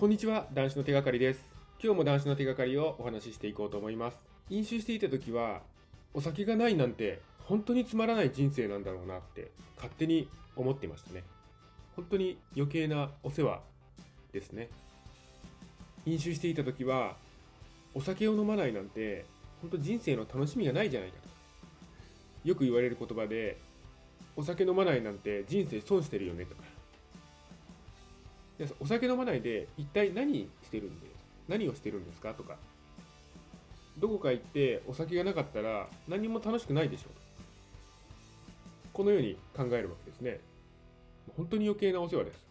こんにちは男子の手がかりです。今日も男子の手がかりをお話ししていこうと思います。飲酒していた時はお酒がないなんて本当につまらない人生なんだろうなって勝手に思っていましたね。本当に余計なお世話ですね。飲酒していた時はお酒を飲まないなんて本当人生の楽しみがないじゃないかと。よく言われる言葉でお酒飲まないなんて人生損してるよねと。かお酒飲まないで一体何してるんで何をしてるんですかとか。どこか行ってお酒がなかったら何も楽しくないでしょう。このように考えるわけですね。本当に余計なお世話です。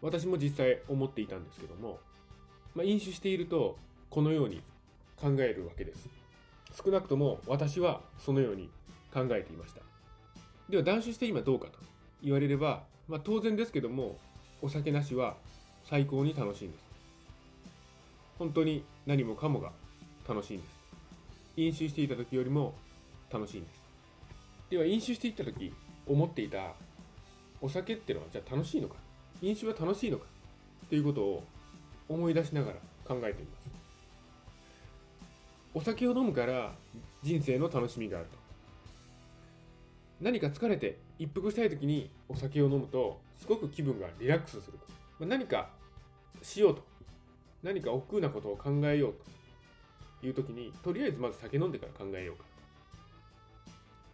私も実際思っていたんですけども、まあ、飲酒しているとこのように考えるわけです。少なくとも私はそのように考えていました。では断酒して今どうかと言われれば、まあ、当然ですけどもお酒なしは最高に楽しいんです。本当に何もかもが楽しいんです。飲酒していた時よりも楽しいんです。では飲酒していった時思っていたお酒ってのはじゃあ楽しいのか？飲酒は楽しいのか？ということを思い出しながら考えています。お酒を飲むから人生の楽しみがあると。何か疲れて一服したい時にお酒を飲むとすごく気分がリラックスすると。ま何かしようと。何か億劫なことを考えようという時にとりあえずまず酒飲んでから考えようか。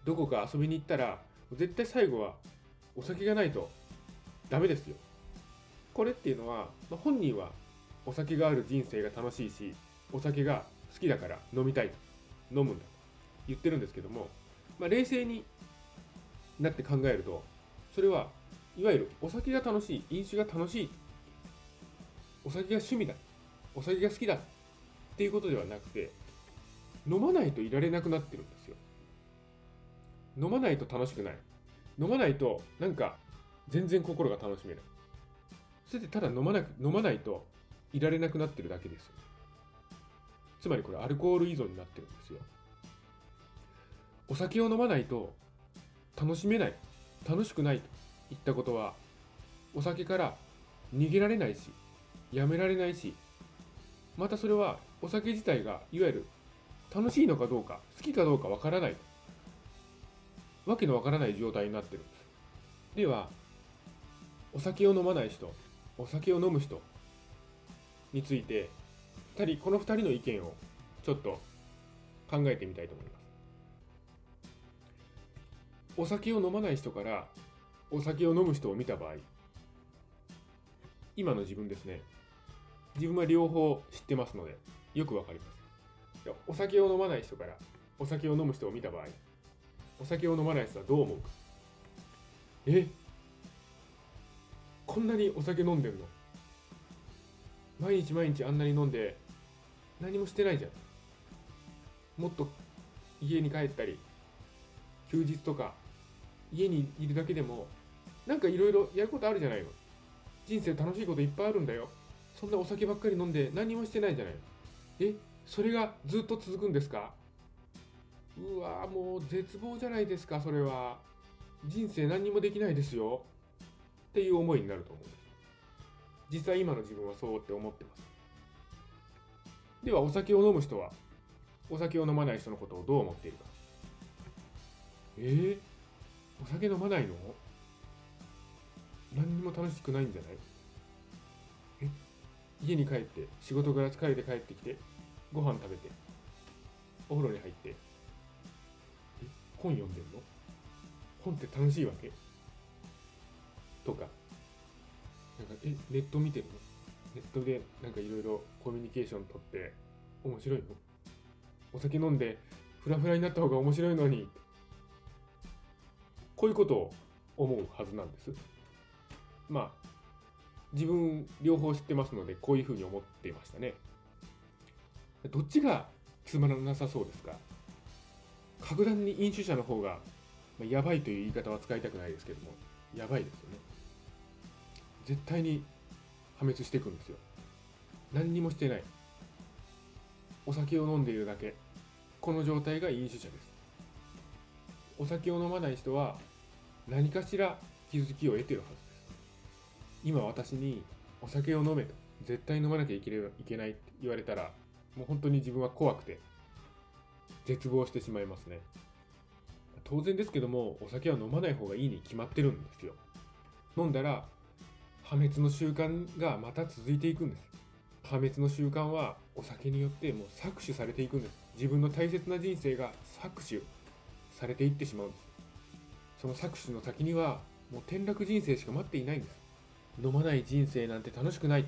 どこか遊びに行ったら絶対最後はお酒がないとダメですよ。これっていうのは、まあ、本人はお酒がある人生が楽しいしお酒が好きだから飲みたいと飲むんだと言ってるんですけども、まあ、冷静になって考えるとそれはいわゆるお酒が楽しい飲酒が楽しいお酒が趣味だお酒が好きだっていうことではなくて飲まないといられなくなってるんですよ。飲まないと楽しくない。飲まないとなんか全然心が楽しめない。それでただ飲まなく飲まないといられなくなってるだけですつまりこれアルコール依存になってるんですよ。お酒を飲まないと楽しめない楽しくないといったことはお酒から逃げられないしやめられないしまたそれはお酒自体がいわゆる楽しいのかどうか好きかどうかわからないわけのわからない状態になってる。んですではお酒を飲まない人お酒を飲む人について2人この2人の意見をちょっと考えてみたいと思います。お酒を飲まない人からお酒を飲む人を見た場合今の自分ですね。自分は両方知ってますのでよくわかります。お酒を飲まない人からお酒を飲む人を見た場合お酒を飲まない人はどう思うか。え？こんなにお酒飲んでるの？毎日毎日あんなに飲んで何もしてないじゃん。もっと家に帰ったり休日とか家にいるだけでもなんかいろいろやることあるじゃないの。人生楽しいこといっぱいあるんだよ。そんなお酒ばっかり飲んで何もしてないじゃないの。えそれがずっと続くんですか？うわもう絶望じゃないですかそれは。人生何にもできないですよ。っていう思いになると思う実際今の自分はそうって思ってます。ではお酒を飲む人はお酒を飲まない人のことをどう思っているか。えー、お酒飲まないの？何にも楽しくないんじゃない？え？家に帰って仕事から疲れて帰ってきてご飯食べてお風呂に入ってえ？本読んでんの？本って楽しいわけ？とか。なんかえ？ネット見てるの？ネットでなんかいろいろコミュニケーション取って面白いの？お酒飲んでフラフラになった方が面白いのに。こういうことを思うはずなんです。まあ、自分両方知ってますので、こういうふうに思っていましたね。どっちがつまらなさそうですか？格段に飲酒者の方が、まあ、やばいという言い方は使いたくないですけども、やばいですよね。絶対に破滅していくんですよ。何にもしてない。お酒を飲んでいるだけ。この状態が飲酒者です。お酒を飲まない人は何かしら気づきを得てるはずです。今私にお酒を飲めと絶対飲まなきゃいけいけないって言われたらもう本当に自分は怖くて絶望してしまいますね。当然ですけどもお酒は飲まない方がいいに決まってるんですよ。飲んだら破滅の習慣がまた続いていくんです。破滅の習慣はお酒によってもう搾取されていくんです。自分の大切な人生が搾取されていってしまうんです。その搾取の先にはもう転落人生しか待っていないんです。飲まない人生なんて楽しくない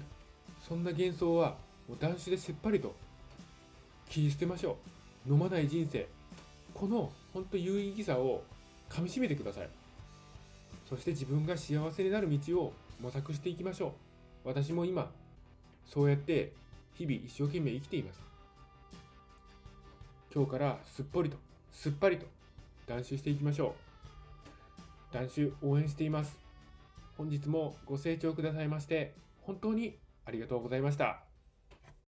そんな幻想はもう断酒でせっぱりと。切り捨てましょう。飲まない人生。この本当有意義さをかみしめてください。そして自分が幸せになる道を模索していきましょう。私も今そうやって日々一生懸命生きています。今日からすっぽりとすっぱりと。断酒していきましょう。断酒応援しています。本日もご清聴くださいまして本当にありがとうございました。